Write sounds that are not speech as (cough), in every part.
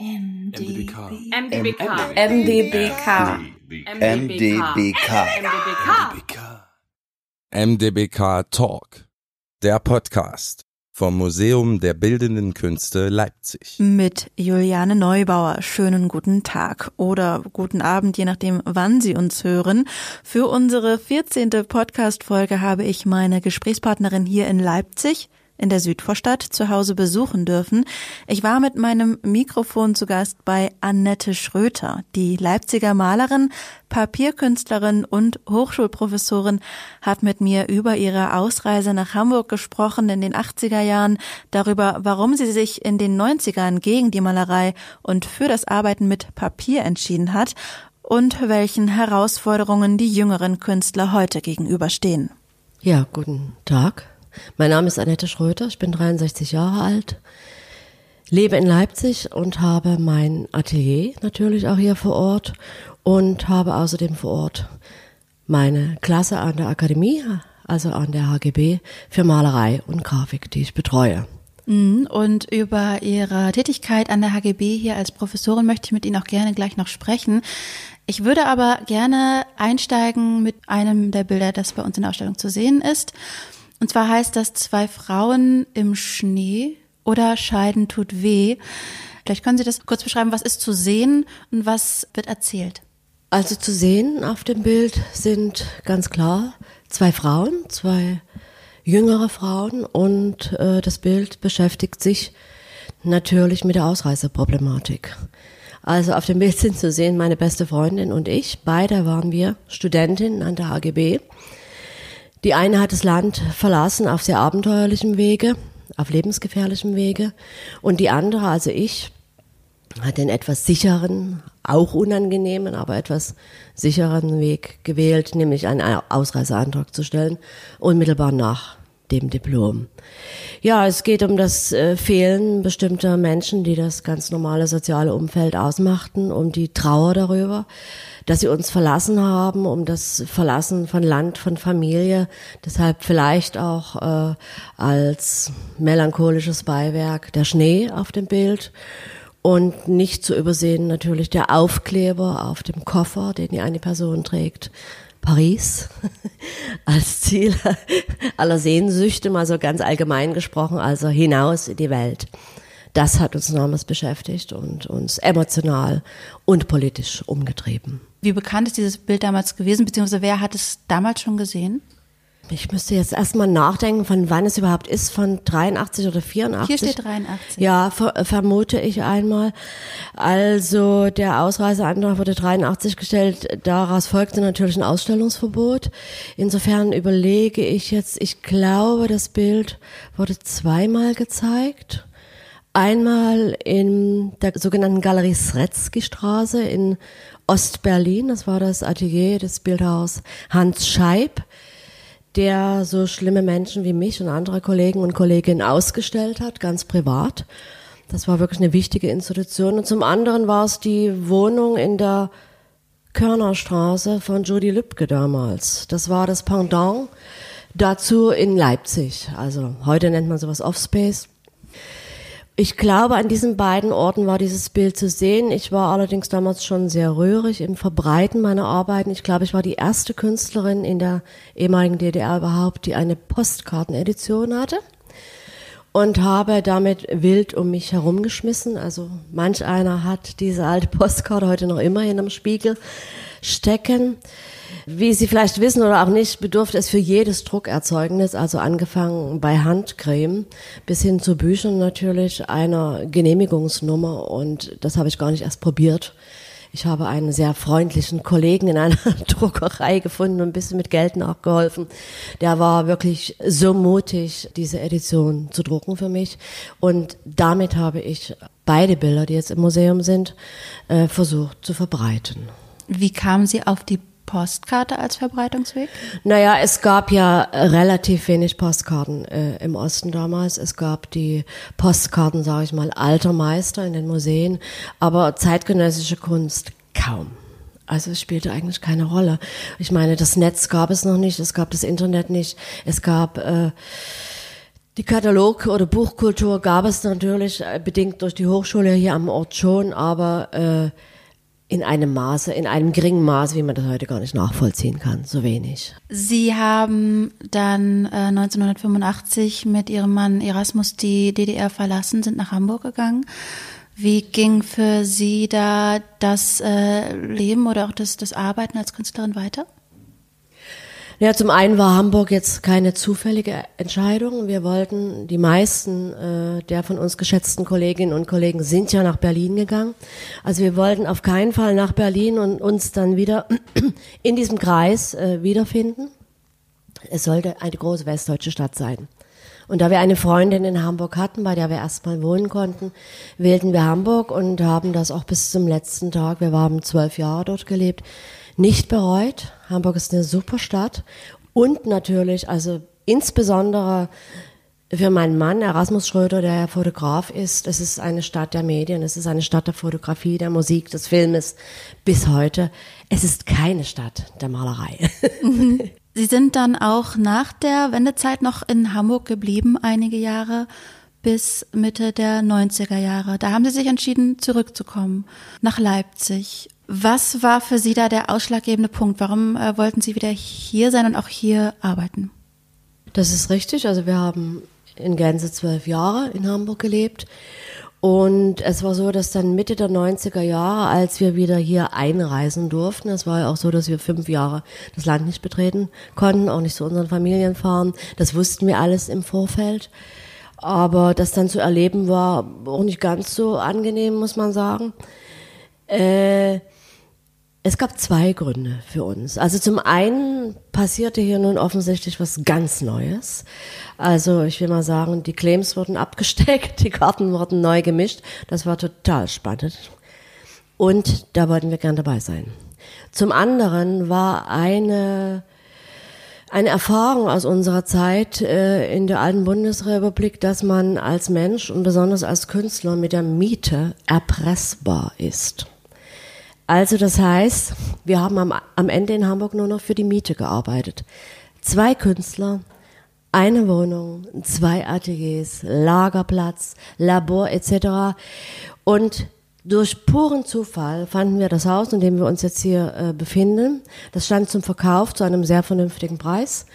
MDBK. MDBK. MDBK. MDBK. MDBK. MDBK Talk, der Podcast vom Museum der Bildenden Künste Leipzig. Mit Juliane Neubauer. Schönen guten Tag oder guten Abend, je nachdem, wann Sie uns hören. Für unsere 14. Podcast-Folge habe ich meine Gesprächspartnerin hier in Leipzig, in der Südvorstadt zu Hause besuchen dürfen. Ich war mit meinem Mikrofon zu Gast bei Annette Schröter. Die Leipziger Malerin, Papierkünstlerin und Hochschulprofessorin hat mit mir über ihre Ausreise nach Hamburg gesprochen in den 80er Jahren, darüber, warum sie sich in den 90ern gegen die Malerei und für das Arbeiten mit Papier entschieden hat und welchen Herausforderungen die jüngeren Künstler heute gegenüberstehen. Ja, guten Tag. Mein Name ist Annette Schröter, ich bin 63 Jahre alt, lebe in Leipzig und habe mein Atelier natürlich auch hier vor Ort und habe außerdem vor Ort meine Klasse an der Akademie, also an der HGB, für Malerei und Grafik, die ich betreue. Mhm, Und über Ihre Tätigkeit an der HGB hier als Professorin möchte ich mit Ihnen auch gerne gleich noch sprechen. Ich würde aber gerne einsteigen mit einem der Bilder, das bei uns in der Ausstellung zu sehen ist. Und zwar heißt das zwei Frauen im Schnee oder Scheiden tut weh. Vielleicht können Sie das kurz beschreiben, was ist zu sehen und was wird erzählt? Also zu sehen auf dem Bild sind ganz klar zwei Frauen, zwei jüngere Frauen und äh, das Bild beschäftigt sich natürlich mit der Ausreiseproblematik. Also auf dem Bild sind zu sehen meine beste Freundin und ich. Beide waren wir Studentinnen an der HGB. Die eine hat das Land verlassen auf sehr abenteuerlichem Wege, auf lebensgefährlichem Wege. Und die andere, also ich, hat den etwas sicheren, auch unangenehmen, aber etwas sicheren Weg gewählt, nämlich einen Ausreiseantrag zu stellen, unmittelbar nach dem Diplom. Ja, es geht um das äh, Fehlen bestimmter Menschen, die das ganz normale soziale Umfeld ausmachten, um die Trauer darüber, dass sie uns verlassen haben, um das Verlassen von Land, von Familie, deshalb vielleicht auch äh, als melancholisches Beiwerk der Schnee auf dem Bild und nicht zu übersehen natürlich der Aufkleber auf dem Koffer, den die eine Person trägt. Paris (laughs) als Ziel aller Sehnsüchte, mal so ganz allgemein gesprochen, also hinaus in die Welt. Das hat uns damals beschäftigt und uns emotional und politisch umgetrieben. Wie bekannt ist dieses Bild damals gewesen, beziehungsweise wer hat es damals schon gesehen? Ich müsste jetzt erstmal nachdenken, von wann es überhaupt ist, von 83 oder 84. Hier steht 83. Ja, ver vermute ich einmal. Also der Ausreiseantrag wurde 83 gestellt, daraus folgte natürlich ein Ausstellungsverbot. Insofern überlege ich jetzt, ich glaube, das Bild wurde zweimal gezeigt. Einmal in der sogenannten Galerie Sretzky Straße in Ostberlin, das war das Atelier des Bildhauers Hans Scheib der so schlimme Menschen wie mich und andere Kollegen und Kolleginnen ausgestellt hat, ganz privat. Das war wirklich eine wichtige Institution. Und zum anderen war es die Wohnung in der Körnerstraße von Judy Lübcke damals. Das war das Pendant dazu in Leipzig. Also heute nennt man sowas Offspace. Ich glaube, an diesen beiden Orten war dieses Bild zu sehen. Ich war allerdings damals schon sehr rührig im Verbreiten meiner Arbeiten. Ich glaube, ich war die erste Künstlerin in der ehemaligen DDR überhaupt, die eine Postkartenedition hatte und habe damit wild um mich herumgeschmissen. Also manch einer hat diese alte Postkarte heute noch immer in einem Spiegel stecken. Wie Sie vielleicht wissen oder auch nicht, bedurfte es für jedes Druckerzeugnis, also angefangen bei Handcreme bis hin zu Büchern natürlich, einer Genehmigungsnummer und das habe ich gar nicht erst probiert. Ich habe einen sehr freundlichen Kollegen in einer (laughs) Druckerei gefunden und ein bisschen mit Geld nachgeholfen. Der war wirklich so mutig, diese Edition zu drucken für mich. Und damit habe ich beide Bilder, die jetzt im Museum sind, äh, versucht zu verbreiten. Wie kamen Sie auf die Postkarte als Verbreitungsweg? Naja, es gab ja relativ wenig Postkarten äh, im Osten damals. Es gab die Postkarten, sage ich mal, alter Meister in den Museen, aber zeitgenössische Kunst kaum. Also es spielte eigentlich keine Rolle. Ich meine, das Netz gab es noch nicht, es gab das Internet nicht, es gab äh, Die Katalog- oder Buchkultur gab es natürlich äh, bedingt durch die Hochschule hier am Ort schon, aber äh, in einem Maße, in einem geringen Maße, wie man das heute gar nicht nachvollziehen kann, so wenig. Sie haben dann äh, 1985 mit Ihrem Mann Erasmus die DDR verlassen, sind nach Hamburg gegangen. Wie ging für Sie da das äh, Leben oder auch das, das Arbeiten als Künstlerin weiter? Ja, zum einen war Hamburg jetzt keine zufällige Entscheidung. Wir wollten, die meisten äh, der von uns geschätzten Kolleginnen und Kollegen sind ja nach Berlin gegangen. Also wir wollten auf keinen Fall nach Berlin und uns dann wieder (clears throat) in diesem Kreis äh, wiederfinden. Es sollte eine große westdeutsche Stadt sein. Und da wir eine Freundin in Hamburg hatten, bei der wir erstmal wohnen konnten, wählten wir Hamburg und haben das auch bis zum letzten Tag, wir haben zwölf Jahre dort gelebt, nicht bereut. Hamburg ist eine super Stadt und natürlich, also insbesondere für meinen Mann, Erasmus Schröder, der ja Fotograf ist, es ist eine Stadt der Medien, es ist eine Stadt der Fotografie, der Musik, des Filmes bis heute. Es ist keine Stadt der Malerei. (laughs) Sie sind dann auch nach der Wendezeit noch in Hamburg geblieben, einige Jahre bis Mitte der 90er Jahre. Da haben Sie sich entschieden, zurückzukommen nach Leipzig. Was war für Sie da der ausschlaggebende Punkt? Warum äh, wollten Sie wieder hier sein und auch hier arbeiten? Das ist richtig. Also wir haben in Gänze zwölf Jahre in Hamburg gelebt. Und es war so, dass dann Mitte der 90er Jahre, als wir wieder hier einreisen durften, es war ja auch so, dass wir fünf Jahre das Land nicht betreten konnten, auch nicht zu unseren Familien fahren. Das wussten wir alles im Vorfeld. Aber das dann zu erleben war auch nicht ganz so angenehm, muss man sagen. Äh, es gab zwei Gründe für uns. Also zum einen passierte hier nun offensichtlich was ganz Neues. Also ich will mal sagen, die Claims wurden abgesteckt, (laughs) die Karten wurden neu gemischt. Das war total spannend. Und da wollten wir gern dabei sein. Zum anderen war eine eine Erfahrung aus unserer Zeit äh, in der alten Bundesrepublik, dass man als Mensch und besonders als Künstler mit der Miete erpressbar ist. Also das heißt, wir haben am, am Ende in Hamburg nur noch für die Miete gearbeitet. Zwei Künstler, eine Wohnung, zwei Ateliers, Lagerplatz, Labor etc. Und durch puren Zufall fanden wir das Haus, in dem wir uns jetzt hier äh, befinden. Das stand zum Verkauf zu einem sehr vernünftigen Preis.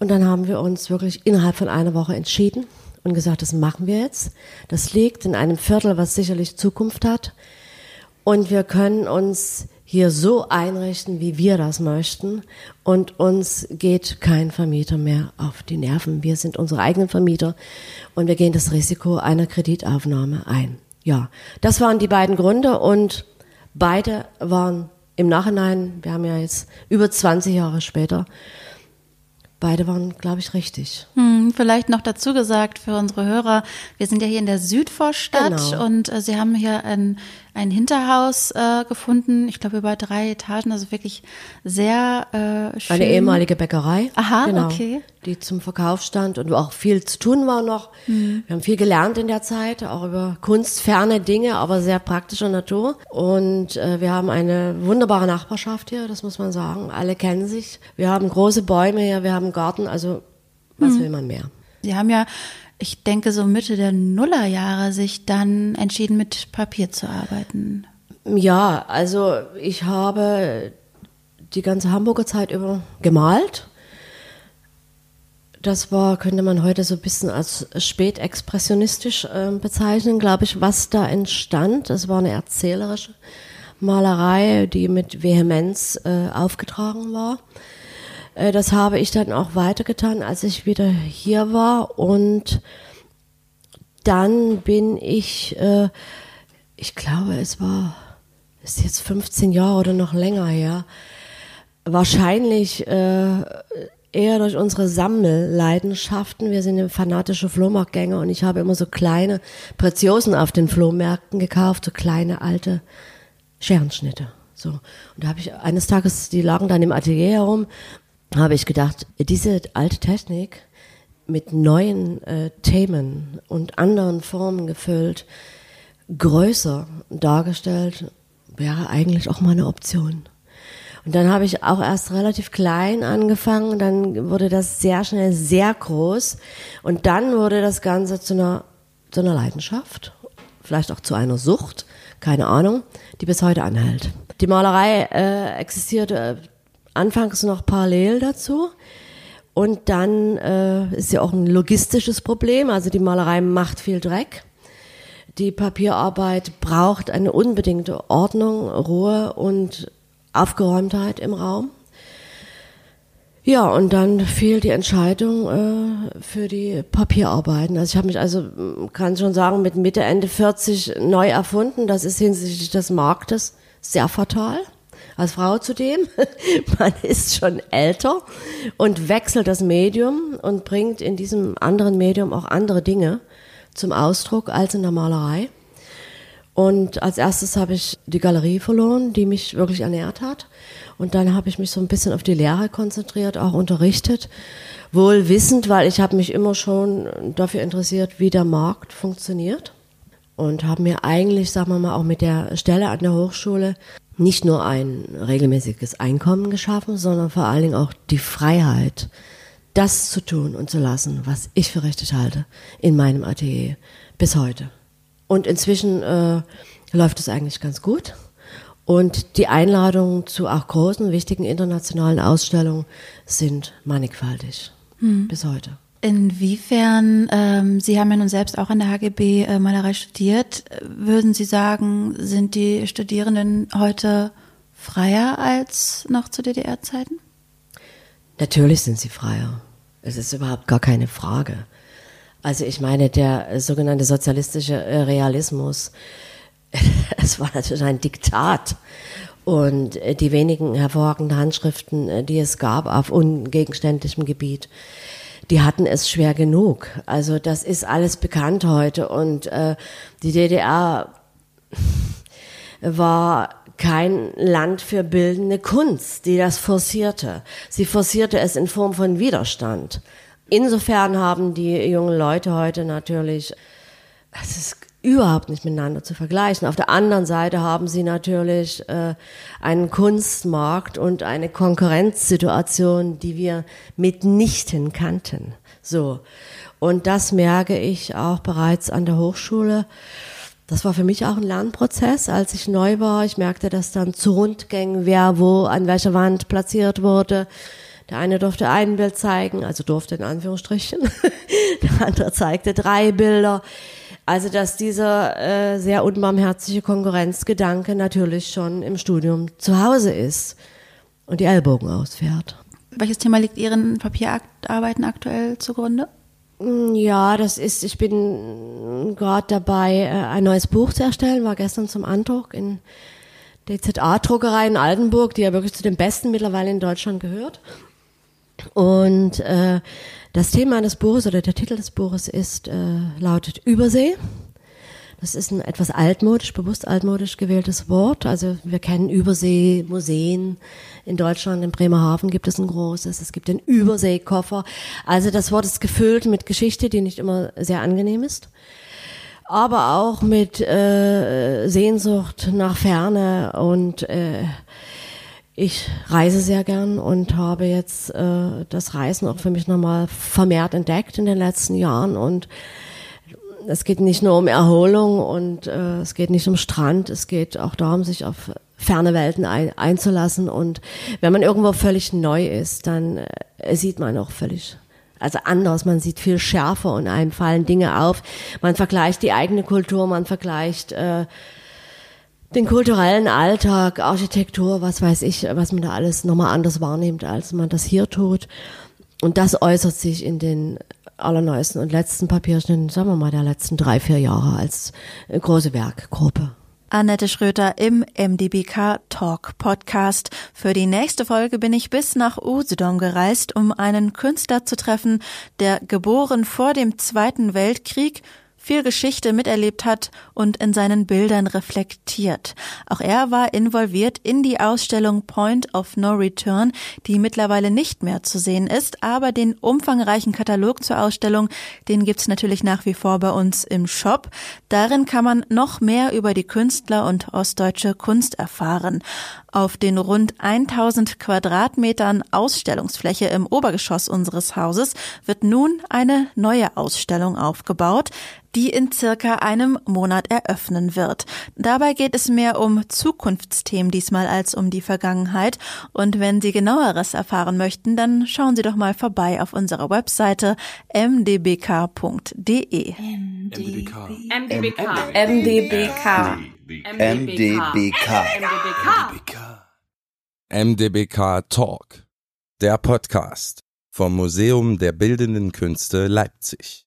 Und dann haben wir uns wirklich innerhalb von einer Woche entschieden und gesagt, das machen wir jetzt. Das liegt in einem Viertel, was sicherlich Zukunft hat. Und wir können uns hier so einrichten, wie wir das möchten. Und uns geht kein Vermieter mehr auf die Nerven. Wir sind unsere eigenen Vermieter und wir gehen das Risiko einer Kreditaufnahme ein. Ja, das waren die beiden Gründe und beide waren im Nachhinein, wir haben ja jetzt über 20 Jahre später, beide waren, glaube ich, richtig. Hm, vielleicht noch dazu gesagt für unsere Hörer, wir sind ja hier in der Südvorstadt Genau. und äh, Sie haben hier ein, ein Hinterhaus äh, gefunden, ich glaube über drei Etagen, also wirklich sehr äh, schön. Eine ehemalige Bäckerei. Aha, genau, okay. Die zum Verkauf stand und wo auch viel zu tun war noch. Mhm. Wir haben viel gelernt in der Zeit, auch über kunstferne Dinge, aber sehr praktischer Natur. Und äh, wir haben eine wunderbare Nachbarschaft hier, das muss man sagen. Alle kennen sich. Wir haben große Bäume hier, wir haben einen Garten, also was Mhm. will man mehr? Sie haben ja, ich denke, so Mitte der Nullerjahre sich dann entschieden, mit Papier zu arbeiten. Ja, also ich habe die ganze Hamburger Zeit über gemalt. Das war, könnte man heute so ein bisschen als spätexpressionistisch äh, bezeichnen, glaube ich, was da entstand. Das war eine erzählerische Malerei, die mit Vehemenz äh, aufgetragen war. Äh, das habe ich dann auch weitergetan, als ich wieder hier war. Und dann bin ich, äh, ich glaube, es war, ist jetzt 15 Jahre oder noch länger her, wahrscheinlich äh, eher durch unsere Sammelleidenschaften. Wir sind fanatische Flohmarktgänger und ich habe immer so kleine Preziosen auf den Flohmärkten gekauft, so kleine alte Scherenschnitte. So. Und da habe ich eines Tages, die lagen dann im Atelier herum, habe ich gedacht, diese alte Technik mit neuen äh, Themen und anderen Formen gefüllt, größer dargestellt, wäre eigentlich auch mal eine Option. Und dann habe ich auch erst relativ klein angefangen, dann wurde das sehr schnell sehr groß und dann wurde das Ganze zu einer, zu einer Leidenschaft, vielleicht auch zu einer Sucht, keine Ahnung, die bis heute anhält. Die Malerei äh, existierte äh, anfangs noch parallel dazu. Und dann äh, ist ja auch ein logistisches Problem. Also die Malerei macht viel Dreck. Die Papierarbeit braucht eine unbedingte Ordnung, Ruhe und Aufgeräumtheit im Raum. Ja, und dann fiel die Entscheidung äh, für die Papierarbeiten. Also ich habe mich also, kann schon sagen, mit Mitte, Ende 40 neu erfunden. Das ist hinsichtlich des Marktes sehr fatal. Als Frau zudem. (laughs) Man ist schon älter und wechselt das Medium und bringt in diesem anderen Medium auch andere Dinge zum Ausdruck als in der Malerei. Und als erstes habe ich die Galerie verloren, die mich wirklich ernährt hat. Und dann habe ich mich so ein bisschen auf die Lehre konzentriert, auch unterrichtet. Wohl wissend, weil ich habe mich immer schon dafür interessiert, wie der Markt funktioniert. Und habe mir eigentlich, sagen wir mal, auch mit der Stelle an der Hochschule nicht nur ein regelmäßiges Einkommen geschaffen, sondern vor allen Dingen auch die Freiheit, das zu tun und zu lassen, was ich für richtig halte, in meinem Atelier bis heute. Und inzwischen äh, läuft es eigentlich ganz gut. Und die Einladungen zu auch großen, wichtigen internationalen Ausstellungen sind mannigfaltig hm. bis heute. Inwiefern, ähm, Sie haben ja nun selbst auch an der HGB äh, Malerei studiert, würden Sie sagen, sind die Studierenden heute freier als noch zu DDR-Zeiten? Natürlich sind sie freier. Es ist überhaupt gar keine Frage. Also ich meine, der sogenannte sozialistische äh, Realismus, (laughs) es war natürlich ein Diktat. Und äh, die wenigen hervorragenden Handschriften, äh, die es gab auf ungegenständlichem Gebiet, die hatten es schwer genug. Also das ist alles bekannt heute. Und äh, die DDR (laughs) war kein Land für bildende Kunst, die das forcierte. Sie forcierte es in Form von Widerstand. Insofern haben die jungen Leute heute natürlich, es ist überhaupt nicht miteinander zu vergleichen. Auf der anderen Seite haben sie natürlich äh, einen Kunstmarkt und eine Konkurrenzsituation, die wir mitnichten kannten. So. Und das merke ich auch bereits an der Hochschule. Das war für mich auch ein Lernprozess, als ich neu war. Ich merkte dass dann zu Rundgängen, wer wo an welcher Wand platziert wurde. Der eine durfte ein Bild zeigen, also durfte in Anführungsstrichen. (laughs) Der andere zeigte drei Bilder. Also dass dieser äh, sehr unbarmherzige Konkurrenzgedanke natürlich schon im Studium zu Hause ist und die Ellbogen ausfährt. Welches Thema liegt Ihren Papierarbeiten aktuell zugrunde? Mm, ja, das ist, ich bin gerade dabei, äh, ein neues Buch zu erstellen, war gestern zum Andruck in der ZA-Druckerei in Altenburg, die ja wirklich zu den besten mittlerweile in Deutschland gehört. Und äh, das Thema des Buches oder der Titel des Buches ist, äh, lautet Übersee. Das ist ein etwas altmodisch, bewusst altmodisch gewähltes Wort. Also wir kennen Übersee, Museen. In Deutschland, in Bremerhaven gibt es ein großes. Es gibt den Überseekoffer. Also das Wort ist gefüllt mit Geschichte, die nicht immer sehr angenehm ist. Aber auch mit äh, Sehnsucht nach Ferne und äh, ich reise sehr gern und habe jetzt äh, das Reisen auch für mich nochmal vermehrt entdeckt in den letzten Jahren. Und es geht nicht nur um Erholung und äh, es geht nicht um Strand, es geht auch darum, sich auf ferne Welten ein, einzulassen. Und wenn man irgendwo völlig neu ist, dann äh, sieht man auch völlig also anders, man sieht viel schärfer und einem fallen Dinge auf. Man vergleicht die eigene Kultur, man vergleicht äh, den kulturellen Alltag, Architektur, was weiß ich, was man da alles nochmal anders wahrnimmt, als man das hier tut. Und das äußert sich in den allerneuesten und letzten Papierschnitten, sagen wir mal, der letzten drei, vier Jahre als große Werkgruppe. Annette Schröter im MDBK Talk Podcast. Für die nächste Folge bin ich bis nach Usedom gereist, um einen Künstler zu treffen, der geboren vor dem Zweiten Weltkrieg viel Geschichte miterlebt hat und in seinen Bildern reflektiert. Auch er war involviert in die Ausstellung Point of No Return, die mittlerweile nicht mehr zu sehen ist, aber den umfangreichen Katalog zur Ausstellung, den gibt's natürlich nach wie vor bei uns im Shop. Darin kann man noch mehr über die Künstler und ostdeutsche Kunst erfahren. Auf den rund 1000 Quadratmetern Ausstellungsfläche im Obergeschoss unseres Hauses wird nun eine neue Ausstellung aufgebaut, die in circa einem Monat eröffnen wird. Dabei geht es mehr um Zukunftsthemen diesmal als um die Vergangenheit. Und wenn Sie genaueres erfahren möchten, dann schauen Sie doch mal vorbei auf unserer Webseite mdbk.de. MDBK. MDBK. MDBK. MDBK. MDBK. MDBK Talk, der Podcast vom Museum der Bildenden Künste Leipzig.